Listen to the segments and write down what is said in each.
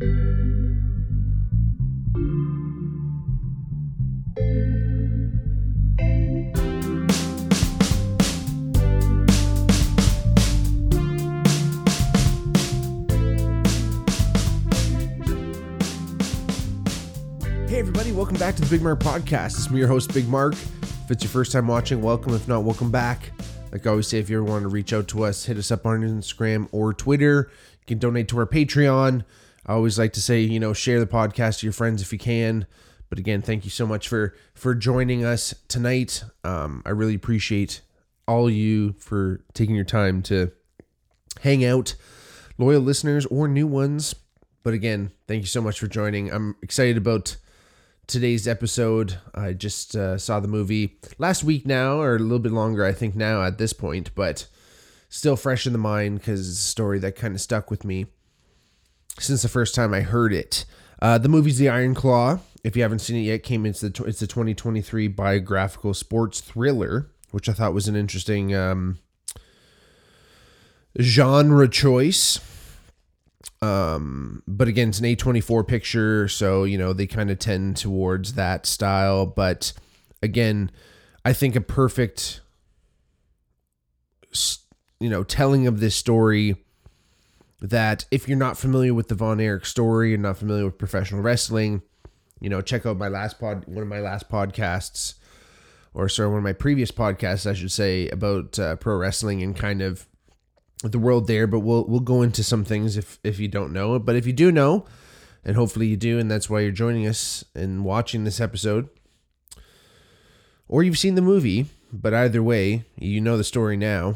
Hey, everybody, welcome back to the Big Mark Podcast. It's me, your host, Big Mark. If it's your first time watching, welcome. If not, welcome back. Like I always say, if you ever want to reach out to us, hit us up on Instagram or Twitter. You can donate to our Patreon. I always like to say, you know, share the podcast to your friends if you can. But again, thank you so much for for joining us tonight. Um, I really appreciate all you for taking your time to hang out, loyal listeners or new ones. But again, thank you so much for joining. I'm excited about today's episode. I just uh, saw the movie last week now, or a little bit longer, I think, now at this point, but still fresh in the mind because it's a story that kind of stuck with me since the first time I heard it. Uh, the movie's The Iron Claw. If you haven't seen it yet, came into the it's the 2023 biographical sports thriller, which I thought was an interesting um, genre choice. Um, but again, it's an A24 picture, so you know they kind of tend towards that style. But again, I think a perfect, you know, telling of this story. That if you're not familiar with the Von Erich story, you're not familiar with professional wrestling, you know, check out my last pod, one of my last podcasts, or sorry, one of my previous podcasts, I should say, about uh, pro wrestling and kind of the world there, but we'll we'll go into some things if if you don't know it. But if you do know, and hopefully you do, and that's why you're joining us and watching this episode, or you've seen the movie, but either way, you know the story now.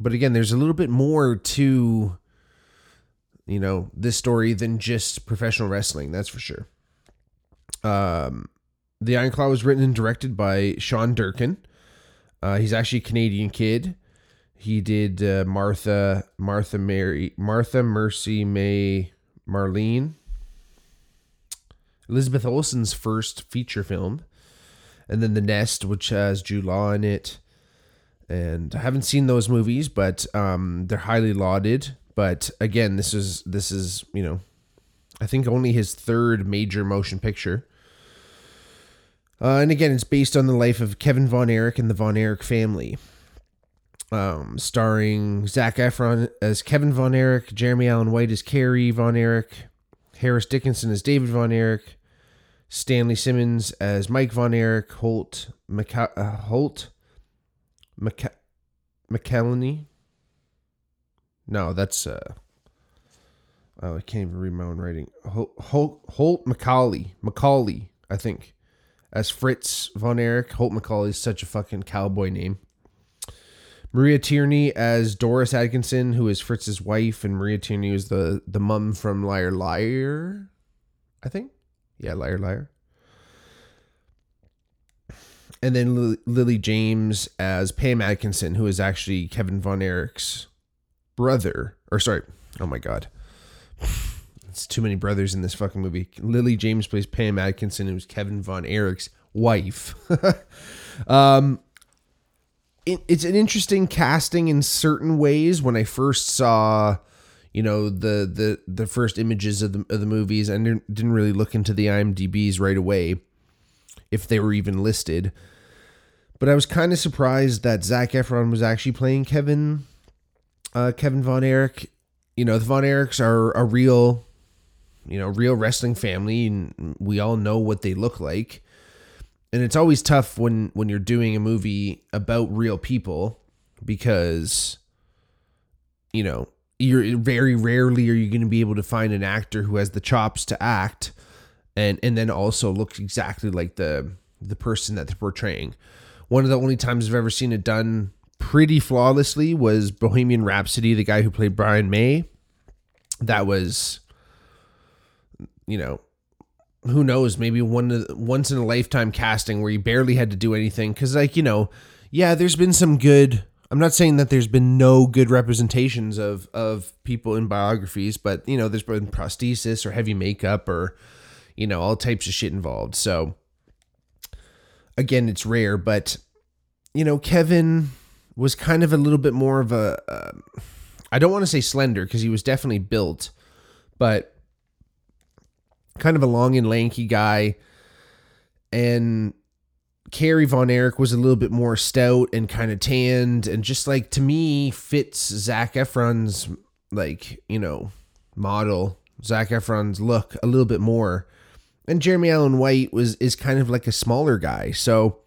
But again, there's a little bit more to you know this story than just professional wrestling. That's for sure. Um, the Iron Claw was written and directed by Sean Durkin. Uh, he's actually a Canadian kid. He did uh, Martha, Martha Mary, Martha Marcy May Marlene, Elizabeth Olsen's first feature film, and then The Nest, which has Jude Law in it. And I haven't seen those movies, but um, they're highly lauded. But again, this is this is you know, I think only his third major motion picture. Uh, and again, it's based on the life of Kevin Von Erich and the Von Erich family um, starring Zac Efron as Kevin Von Erich, Jeremy Allen White as Kerry Von Erich, Harris Dickinson as David Von Erich, Stanley Simons as Mike Von Erich, Holt uh, Holt Maca- McElhenney. No, that's uh. Oh, I can't even read my own writing. Holt Holt, Holt Macaulay, Macaulay, I think, as Fritz Von Erich. Holt Macaulay is such a fucking cowboy name. Maura Tierney as Doris Atkinson, who is Fritz's wife, and Maura Tierney is the the mum from Liar Liar, I think. Yeah, Liar Liar. And then Lily, James as Pam Atkinson, who is actually Kevin Von Erich's brother. Or sorry, oh my god, it's too many brothers in this fucking movie. Lily James plays Pam Atkinson, who's Kevin Von Erich's wife. um, it, it's an interesting casting in certain ways. When I first saw, you know, the the the first images of the of the movies, didn't, didn't really look into the IMDb's right away, if they were even listed. But I was kind of surprised that Zac Efron was actually playing Kevin, uh, Kevin Von Erich. You know, the Von Erichs are a real, you know, real wrestling family, and we all know what they look like and it's always tough when when you're doing a movie about real people because you know you're very rarely are you going to be able to find an actor who has the chops to act and and then also looks exactly like the the person that they're portraying one of the only times i've ever seen it done pretty flawlessly was bohemian rhapsody the guy who played brian may. That was you know who knows maybe one once in a lifetime casting where you barely had to do anything. Because like you know yeah there's been some good i'm not saying that there's been no good representations of of people in biographies but you know there's been prosthesis or heavy makeup or you know all types of shit involved. So again it's rare but you know kevin was kind of a little bit more of a uh, i don't want to say slender because he was definitely built but kind of a long and lanky guy. And Kerry Von Erich was a little bit more stout and kind of tanned and just like to me fits Zac Efron's like, you know, model, Zac Efron's look a little bit more. And Jeremy Allen White was is kind of like a smaller guy. So,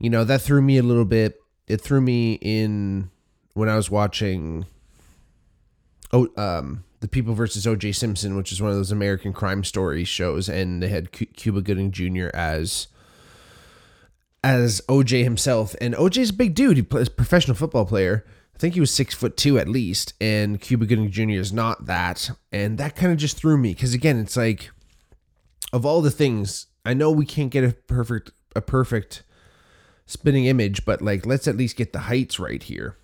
you know, that threw me a little bit. It threw me in when I was watching oh um the People versus O.J. Simpson, which is one of those American crime story shows, and they had C- Cuba Gooding Jr. as as OJ himself. And OJ's a big dude. He plays professional football player. I think he was six foot two at least, and Cuba Gooding Jr. is not that. And that kind of just threw me because again, it's like of all the things, I know we can't get a perfect a perfect spinning image, but like let's at least get the heights right here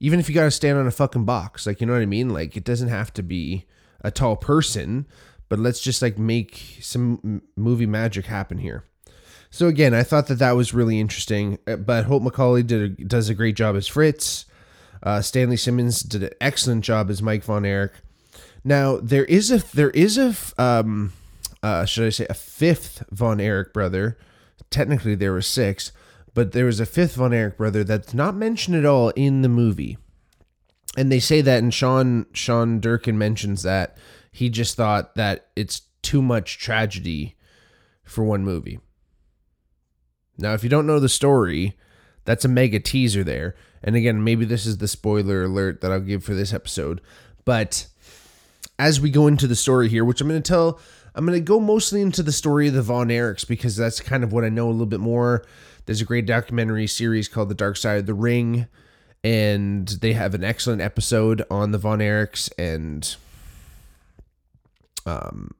even if you got to stand on a fucking box, like you know what I mean? Like it doesn't have to be a tall person, but let's just like make some movie magic happen here. So again, I thought that that was really interesting. Uh, but Holt McCallany did a, does a great job as Fritz. Uh, Stanley Simons did an excellent job as Mike Von Erich. Now there is a there is a um, uh, should I say a fifth Von Erich brother. Technically, there were six but there was a fifth Von Erich brother that's not mentioned at all in the movie. And they say that, and Sean Sean Durkin mentions that he just thought that it's too much tragedy for one movie. Now, if you don't know the story, that's a mega teaser there. And again, maybe this is the spoiler alert that I'll give for this episode. But as we go into the story here, which I'm going to tell, I'm going to go mostly into the story of the Von Erichs because that's kind of what I know a little bit more. There's a great documentary series called The Dark Side of the Ring, and they have an excellent episode on the Von Erichs and um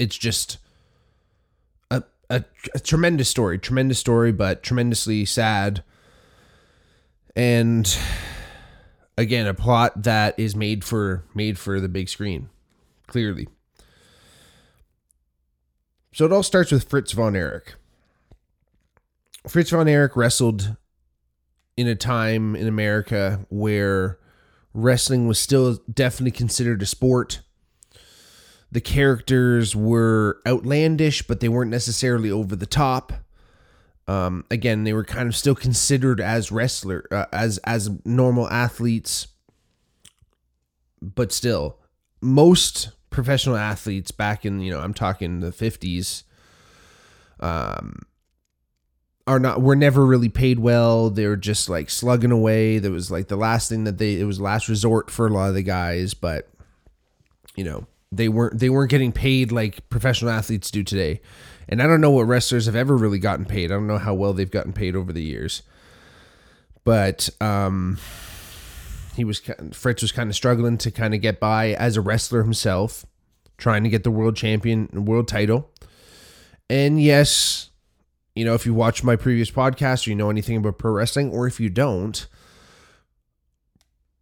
it's just a, a, a tremendous story, tremendous story, but tremendously sad. And again, a plot that is made for made for the big screen, clearly. So it all starts with Fritz von Erich. Fritz von Erich wrestled in a time in America where wrestling was still definitely considered a sport. The characters were outlandish, but they weren't necessarily over the top. Um, again, they were kind of still considered as wrestler, uh, as as normal athletes, but still, most professional athletes back in you know I'm talking the 50s, um, are not were never really paid well. They were just like slugging away. That was like the last thing that they it was last resort for a lot of the guys, but you know, they weren't they weren't getting paid like professional athletes do today. And I don't know what wrestlers have ever really gotten paid. I don't know how well they've gotten paid over the years. But um he was Fritz was kind of struggling to kind of get by as a wrestler himself, trying to get the world champion world title. And yes, you know, if you watch my previous podcast or you know anything about pro wrestling, or if you don't,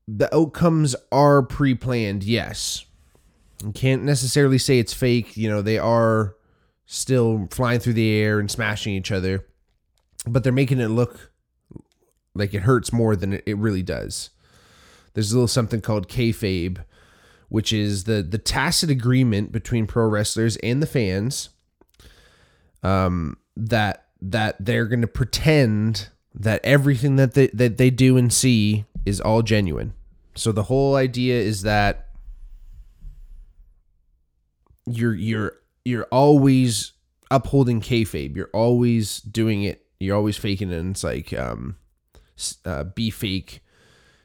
the outcomes are pre planned, yes. You can't necessarily say it's fake. You know, they are still flying through the air and smashing each other, but they're making it look like it hurts more than it really does. There's a little something called kayfabe, which is the the tacit agreement between pro wrestlers and the fans. Um, that that they're going to pretend that everything that they that they do and see is all genuine. So the whole idea is that you're you're you're always upholding kayfabe. You're always doing it. You're always faking it. And it's like um, uh, be fake,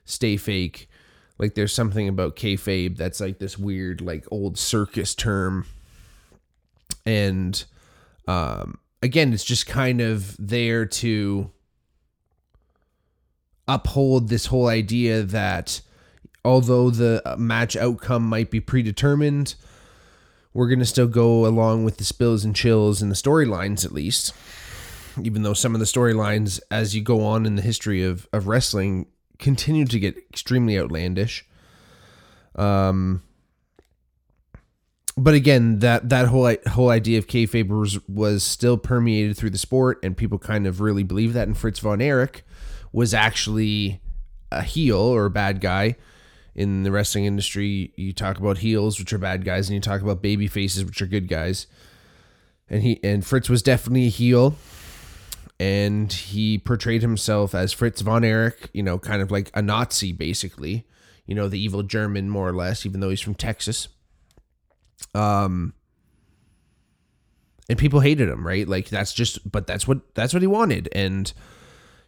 stay fake. Like there's something about kayfabe that's like this weird like old circus term, and um, again, it's just kind of there to uphold this whole idea that although the uh, match outcome might be predetermined, we're going to still go along with the spills and chills and the storylines at least. Even though some of the storylines, as you go on in the history of, of wrestling, continue to get extremely outlandish. Um, but again, that that whole whole idea of kayfabe was, was still permeated through the sport, and people kind of really believe that. And Fritz von Erich was actually a heel or a bad guy, in the wrestling industry, you talk about heels, which are bad guys, and you talk about baby faces, which are good guys. And he and Fritz was definitely a heel, and he portrayed himself as Fritz von Erich, you know, kind of like a Nazi, basically, you know, the evil German, more or less, even though he's from Texas. Um, and people hated him, right? Like that's just, but that's what that's what he wanted, and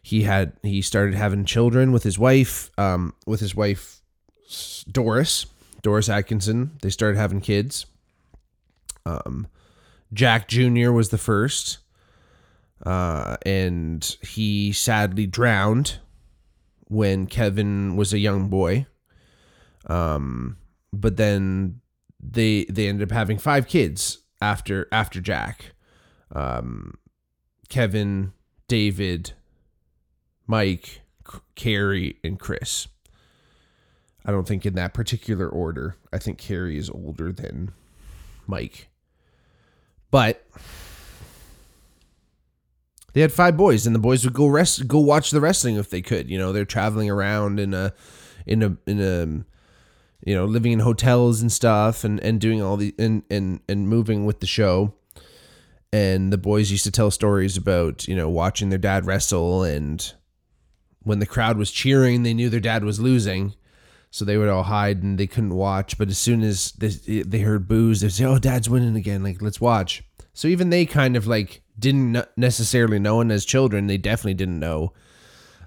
he had he started having children with his wife, um, with his wife Doris, Doris Atkinson. They started having kids. Um, Jack Jr. was the first, uh, and he sadly drowned when Kevin was a young boy. Um, but then they they ended up having five kids after after Jack. Um, Kevin, David, Mike, Kerry, and Chris. I don't think in that particular order. I think Kerry is older than Mike. But they had five boys, and the boys would go rest, go watch the wrestling if they could. You know, they're traveling around in a, in a, in a, you know, living in hotels and stuff, and and doing all the and and and moving with the show. And the boys used to tell stories about you know watching their dad wrestle, and when the crowd was cheering, they knew their dad was losing so they would all hide and they couldn't watch. But as soon as they, they heard boos, they'd say, "Oh, Dad's winning again! Like, let's watch." So even they kind of like didn't necessarily know, and as children, they definitely didn't know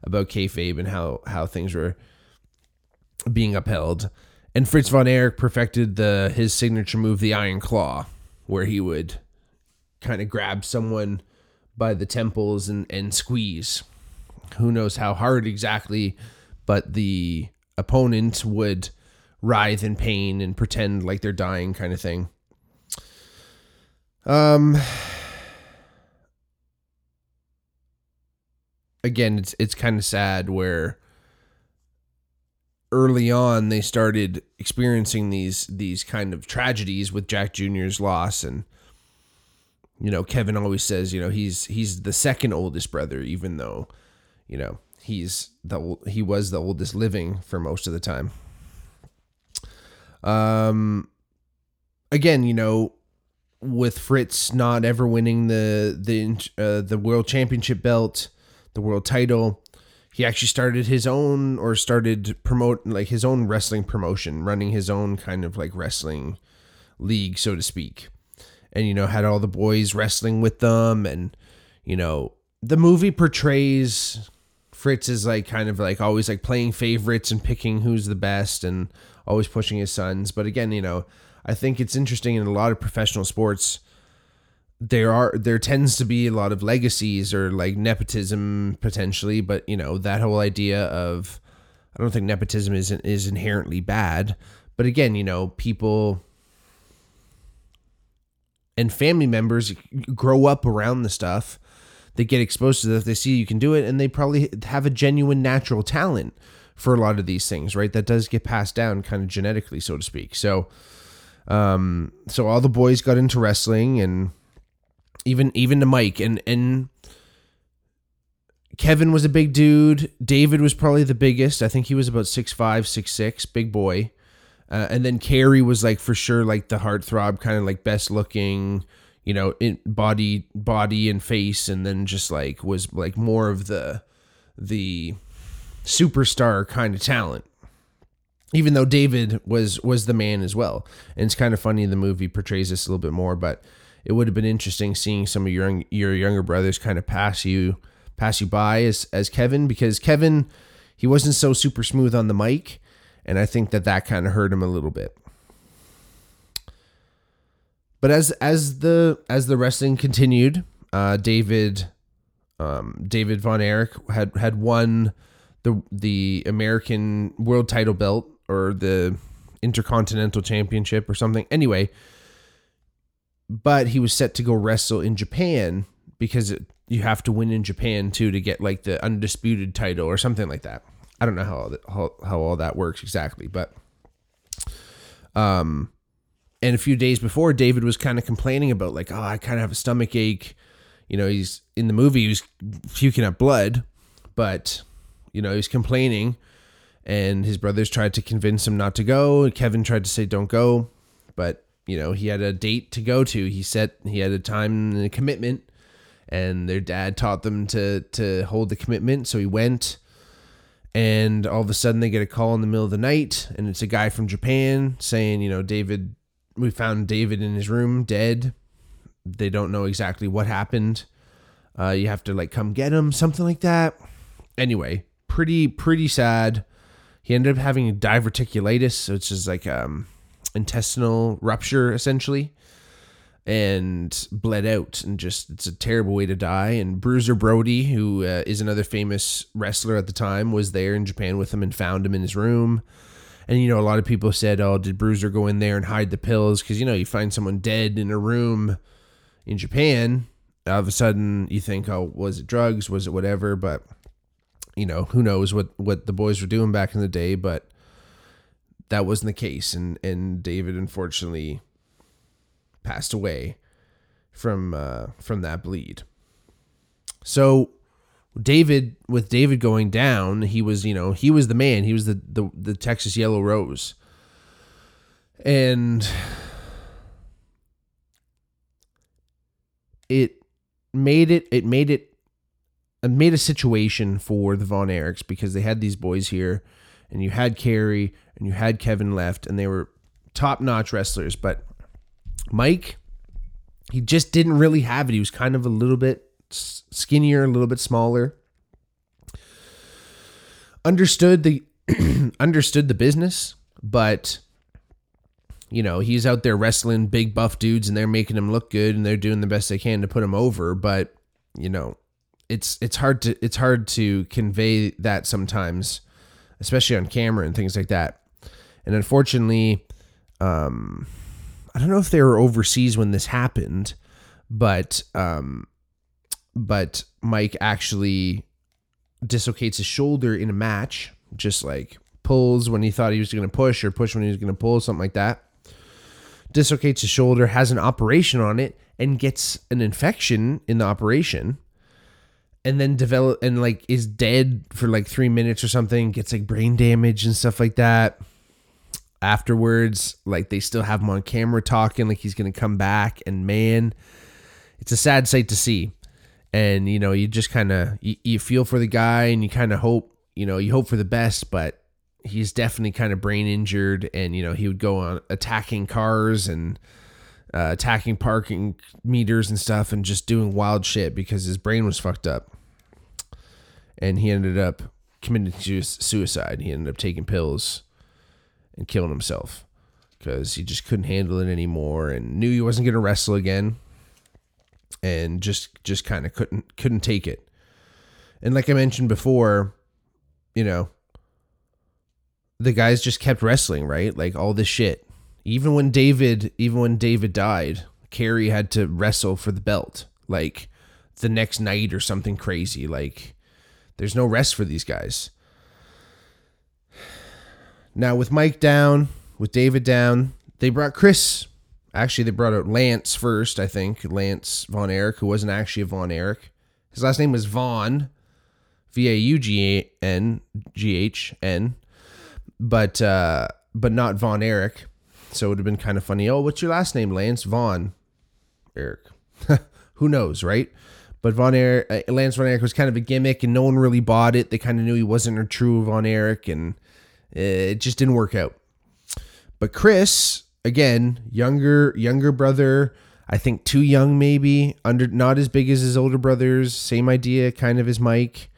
about kayfabe and how how things were being upheld. And Fritz von Erich perfected the his signature move, the Iron Claw, where he would kind of grab someone by the temples and and squeeze. Who knows how hard exactly, but the opponent would writhe in pain and pretend like they're dying kind of thing. Um again it's it's kind of sad where early on they started experiencing these these kind of tragedies with Jack Jr.'s loss and you know Kevin always says you know he's he's the second oldest brother even though you know he's the he was the oldest living for most of the time. Um, again, you know, with Fritz not ever winning the the uh, the world championship belt, the world title, he actually started his own or started promote like his own wrestling promotion, running his own kind of like wrestling league, so to speak. And you know, had all the boys wrestling with them and you know, the movie portrays Fritz is like kind of like always like playing favorites and picking who's the best and always pushing his sons. But again, you know, I think it's interesting in a lot of professional sports there are there tends to be a lot of legacies or like nepotism potentially, but you know, that whole idea of I don't think nepotism is is inherently bad, but again, you know, people and family members grow up around the stuff they get exposed to that, they see you can do it, and they probably have a genuine natural talent for a lot of these things, right? That does get passed down kind of genetically, so to speak. So, um, so all the boys got into wrestling, and even even to Mike and and Kevin was a big dude. David was probably the biggest. I think he was about six five, six six, big boy. Uh, and then Kerry was like for sure like the heartthrob, kind of like best looking, you know, in body, body and face, and then just like was like more of the the superstar kind of talent. Even though David was was the man as well, and it's kind of funny the movie portrays this a little bit more, but it would have been interesting seeing some of your your younger brothers kind of pass you pass you by as as Kevin because Kevin he wasn't so super smooth on the mic, and I think that that kind of hurt him a little bit. But as as the as the wrestling continued, uh, David um, David Von Erich had had won the the American World Title belt or the Intercontinental Championship or something. Anyway, but he was set to go wrestle in Japan because it, you have to win in Japan too to get like the undisputed title or something like that. I don't know how how, how all that works exactly, but um and a few days before, David was kind of complaining about like, oh, I kind of have a stomach ache. You know, he's in the movie, he was puking up blood, but you know, he's complaining. and his brothers tried to convince him not to go. Kevin tried to say don't go, but you know he had a date to go to. He set he had a time and a commitment, and their dad taught them to to hold the commitment. So he went, and all of a sudden they get a call in the middle of the night, and it's a guy from Japan saying, you know, David, we found David in his room dead. They don't know exactly what happened. Uh, you have to like come get him, something like that. Anyway, pretty pretty sad. He ended up having diverticulitis, which is like um, intestinal rupture essentially, and bled out, and just it's a terrible way to die. And Bruiser Brody, who uh, is another famous wrestler at the time, was there in Japan with him and found him in his room. And you know, a lot of people said, "Oh, did Bruiser go in there and hide the pills?" Because you know, you find someone dead in a room in Japan, all of a sudden you think, "Oh, was it drugs? Was it whatever?" But you know, who knows what what the boys were doing back in the day, but that wasn't the case and and David unfortunately passed away from uh from that bleed. So David with David going down, he was, you know, he was the man. He was the the, the Texas Yellow Rose. And it made it it made it made a situation for the Von Erichs because they had these boys here, and you had Kerry and you had Kevin left, and they were top notch wrestlers. But Mike, he just didn't really have it. He was kind of a little bit skinnier, a little bit smaller. Understood the understood the business, but you know he's out there wrestling big buff dudes, and they're making him look good, and they're doing the best they can to put him over. But you know it's it's hard to it's hard to convey that sometimes, especially on camera and things like that. And unfortunately, um, I don't know if they were overseas when this happened, but um, but Mike actually dislocates his shoulder in a match, just like pulls when he thought he was going to push or push when he was going to pull, something like that. Dislocates his shoulder, has an operation on it, and gets an infection in the operation and then develop and like is dead for like three minutes or something, gets like brain damage and stuff like that. Afterwards, like they still have him on camera talking like he's gonna come back, and man, it's a sad sight to see. And you know, you just kind of you, you feel for the guy, and you kind of hope, you know, you hope for the best, but he's definitely kind of brain injured, and you know, he would go on attacking cars and uh, attacking parking meters and stuff and just doing wild shit because his brain was fucked up. And he ended up committing suicide. He ended up taking pills and killing himself because he just couldn't handle it anymore and knew he wasn't going to wrestle again and just just kind of couldn't couldn't take it. And like I mentioned before, you know, the guys just kept wrestling, right? Like all this shit even when David, even when David died, Kerry had to wrestle for the belt like the next night or something crazy. Like there's no rest for these guys. Now with Mike down, with David down, they brought Chris. Actually, they brought out Lance first, I think. Lance Von Erich, who wasn't actually a Von Erich. His last name was Vaughn, V A U G N G H N, but uh, but not Von Erich. So it would have been kind of funny. Oh, what's your last name? Lance Vaughn. Eric. Who knows, right? But Von Erich, uh, Lance Von Erich was kind of a gimmick, and no one really bought it. They kind of knew he wasn't a true Von Erich, and it just didn't work out. But Chris, again, younger, younger brother. I think too young, maybe under, not as big as his older brothers. Same idea, kind of as Mike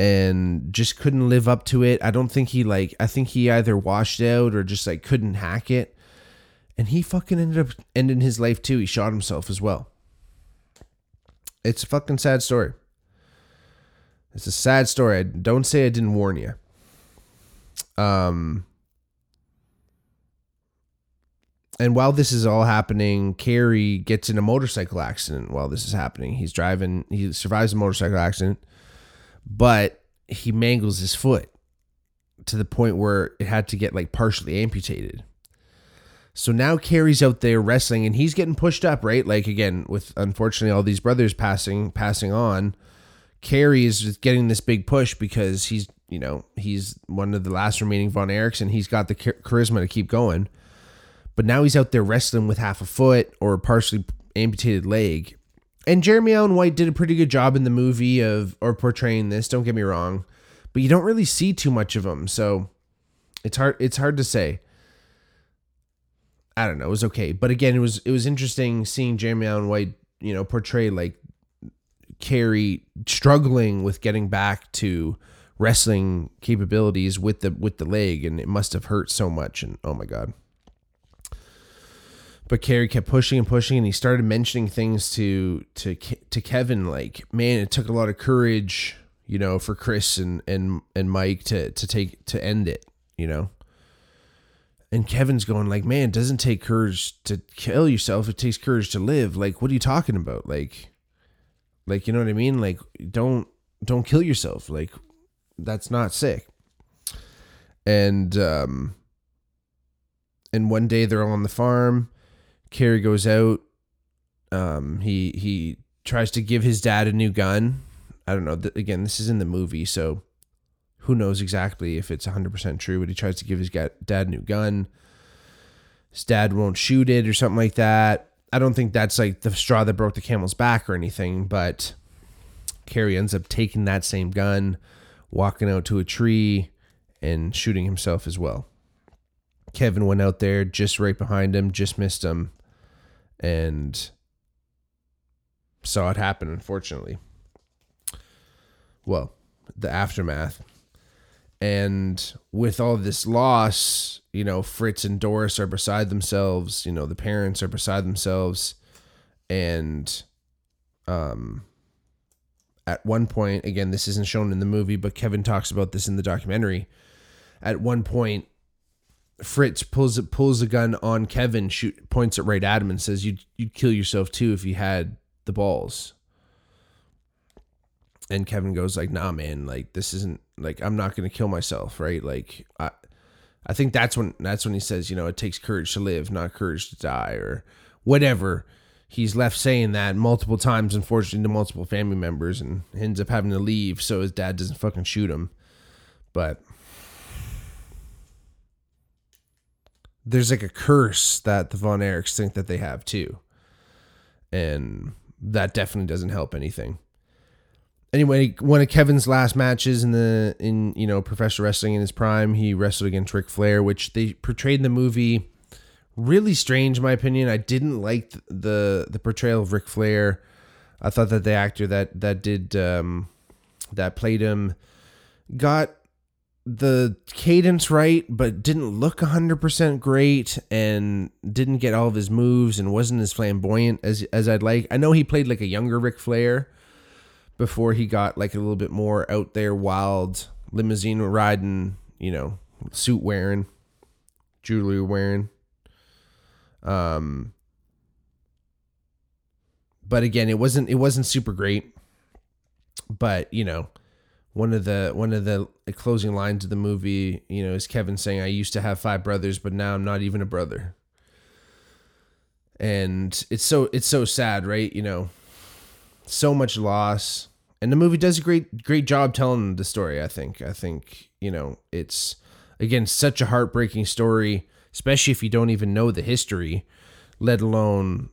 and just couldn't live up to it. I don't think he like I think he either washed out or just like couldn't hack it. And he fucking ended up ending his life too. He shot himself as well. It's a fucking sad story. It's a sad story. I, don't say I didn't warn you. Um and while this is all happening, Kerry gets in a motorcycle accident while this is happening. He's driving, he survives a motorcycle accident but he mangles his foot to the point where it had to get like partially amputated. So now Kerry's out there wrestling and he's getting pushed up, right? Like again, with unfortunately all these brothers passing passing on, Kerry is getting this big push because he's you know, he's one of the last remaining Von Erichs and he's got the charisma to keep going. But now he's out there wrestling with half a foot or a partially amputated leg. And Jeremy Allen White did a pretty good job in the movie of or portraying this, don't get me wrong, but you don't really see too much of him. So it's hard it's hard to say. I don't know, it was okay. But again, it was it was interesting seeing Jeremy Allen White, you know, portray like Kerry struggling with getting back to wrestling capabilities with the with the leg and it must have hurt so much and oh my god but Kerry kept pushing and pushing, and he started mentioning things to to to Kevin like, man, it took a lot of courage, you know, for Chris and and and Mike to to take to end it, you know. And Kevin's going like, man, it doesn't take courage to kill yourself; it takes courage to live. Like, what are you talking about? Like, like you know what I mean? Like, don't don't kill yourself. Like, that's not sick. And um, and one day they're all on the farm Kerry goes out. Um, he he tries to give his dad a new gun. I don't know. Again, this is in the movie, so who knows exactly if it's 100% true, but he tries to give his dad a new gun. His dad won't shoot it or something like that. I don't think that's like the straw that broke the camel's back or anything, but Kerry ends up taking that same gun, walking out to a tree, and shooting himself as well. Kevin went out there just right behind him, just missed him, and saw it happen, unfortunately. Well, the aftermath. And with all this loss, you know, Fritz and Doris are beside themselves, you know, the parents are beside themselves. And um at one point, again, this isn't shown in the movie, but Kevin talks about this in the documentary. At one point, Fritz pulls it pulls a gun on Kevin, shoot points it right at him, and says, "You'd you'd kill yourself too if you had the balls." And Kevin goes like, "Nah, man, like this isn't like I'm not gonna kill myself, right? Like I, I think that's when that's when he says, you know, it takes courage to live, not courage to die, or whatever." He's left saying that multiple times, unfortunately, to multiple family members, and ends up having to leave so his dad doesn't fucking shoot him. But there's like a curse that the Von Erichs think that they have too. And that definitely doesn't help anything. Anyway, one of Kevin's last matches in the in you know professional wrestling in his prime, he wrestled against Ric Flair, which they portrayed in the movie. Really strange, in my opinion. I didn't like the the portrayal of Ric Flair. I thought that the actor that that did um, that played him got the cadence right, but didn't look 100% great and didn't get all of his moves and wasn't as flamboyant as as I'd like. I know he played like a younger Ric Flair before he got like a little bit more out there wild limousine riding, you know, suit wearing, jewelry wearing. Um but again, it wasn't it wasn't super great. But, you know, one of the one of the closing lines of the movie, you know, is Kevin saying, "I used to have five brothers, but now I'm not even a brother." And it's so it's so sad, right? You know, so much loss, and the movie does a great great job telling the story. I think. I think you know it's again such a heartbreaking story, especially if you don't even know the history, let alone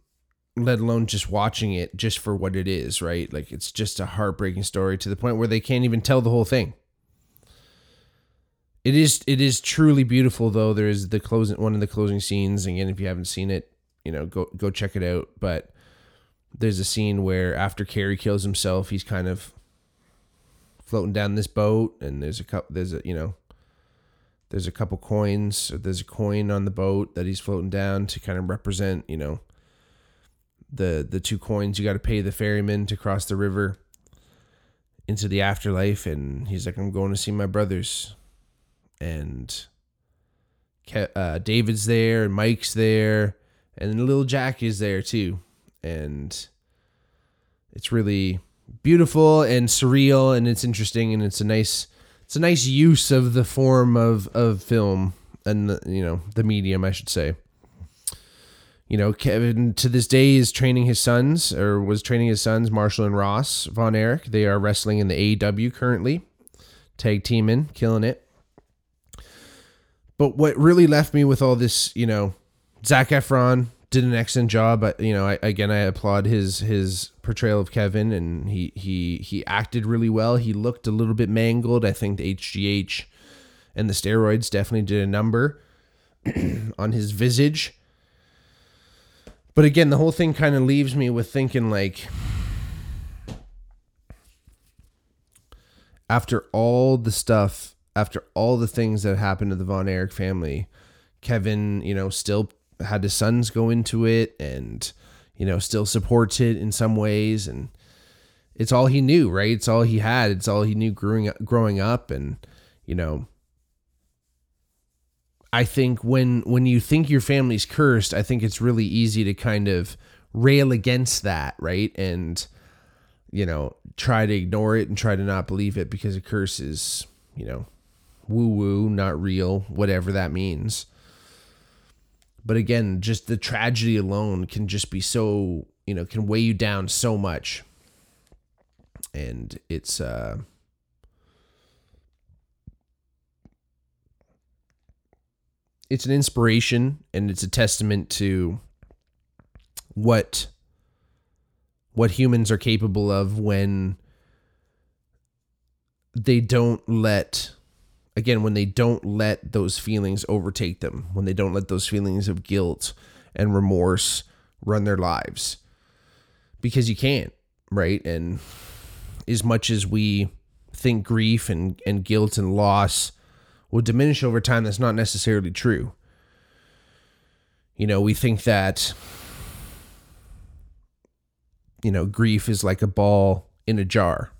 let alone just watching it just for what it is, right? Like it's just a heartbreaking story to the point where they can't even tell the whole thing. It is it is truly beautiful though. There is the closing one of the closing scenes. Again, if you haven't seen it, you know, go go check it out. But there's a scene where after Kerry kills himself, he's kind of floating down this boat and there's a couple there's a you know there's a couple coins there's a coin on the boat that he's floating down to kind of represent, you know, the the two coins. You got to pay the ferryman to cross the river into the afterlife and he's like i'm going to see my brothers. And uh, david's there and mike's there and little jack is there too. And it's really beautiful and surreal and it's interesting and it's a nice it's a nice use of the form of of film and the, you know the medium i should say you know, Kevin to this day is training his sons or was training his sons, Marshall and Ross Von Erich. They are wrestling in the AEW currently. tag teaming, killing it. But what really left me with all this, you know, Zac Efron did an excellent job. But you know, I, again, I applaud his his portrayal of Kevin, and he he he acted really well. He looked a little bit mangled. I think the HGH and the steroids definitely did a number on his visage. But again, the whole thing kind of leaves me with thinking like after all the stuff, after all the things that happened to the Von Erich family, Kevin, you know, still had his sons go into it and, you know, still supports it in some ways. And it's all he knew, right? It's all he had. It's all he knew growing up, growing up. And, you know, I think when when you think your family's cursed, I think it's really easy to kind of rail against that, right? And you know, try to ignore it and try to not believe it because a curse is, you know, woo woo, not real, whatever that means. But again, just the tragedy alone can just be so, you know, can weigh you down so much. And it's uh it's an inspiration and it's a testament to what what humans are capable of when they don't let again when they don't let those feelings overtake them when they don't let those feelings of guilt and remorse run their lives. Because you can't right? And as much as we think grief and, and guilt and loss will diminish over time that's not necessarily true you know we think that you know, grief is like a ball in a jar.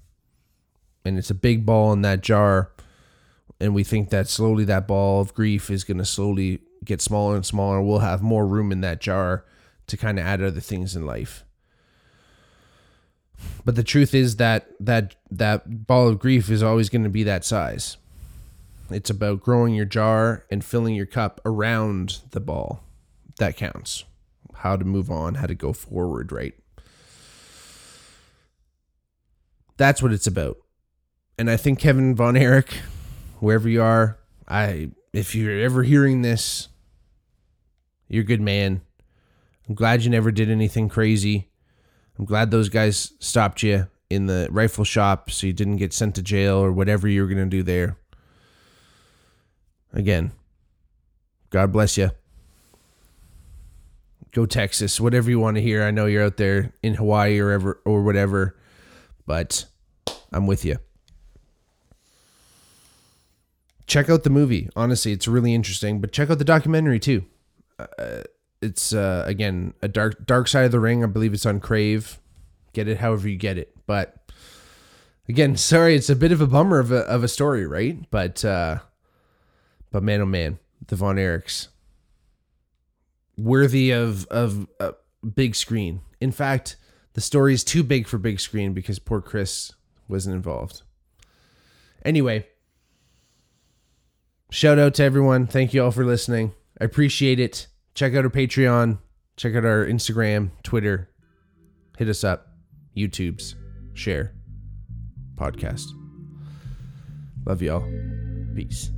And it's a big ball in that jar. And we think that slowly that ball of grief is going to slowly get smaller and smaller. We'll have more room in that jar to kind of add other things in life. But the truth is that that that ball of grief is always going to be that size. It's about growing your jar and filling your cup around the ball. That counts. How to move on, how to go forward, right? That's what it's about. And I think Kevin Von Erich, wherever you are, I if you're ever hearing this, you're a good man. I'm glad you never did anything crazy. I'm glad those guys stopped you in the rifle shop so you didn't get sent to jail or whatever you were going to do there. Again, God bless you. Go Texas, whatever you want to hear. I know you're out there in Hawaii or ever or whatever but I'm with you. Check out the movie. Honestly, it's really interesting, but check out the documentary too. Uh, it's uh, again a dark dark side of the ring. I believe it's on Crave. Get it however you get it. But again, sorry, it's a bit of a bummer of a of a story, right? But uh, but man, oh man, the Von Erichs worthy of of big screen. In fact, the story is too big for big screen because poor Chris wasn't involved. Anyway, shout out to everyone. Thank you all for listening. I appreciate it. Check out our Patreon. Check out our Instagram, Twitter. Hit us up. YouTube's. Share. Podcast. Love y'all. Peace.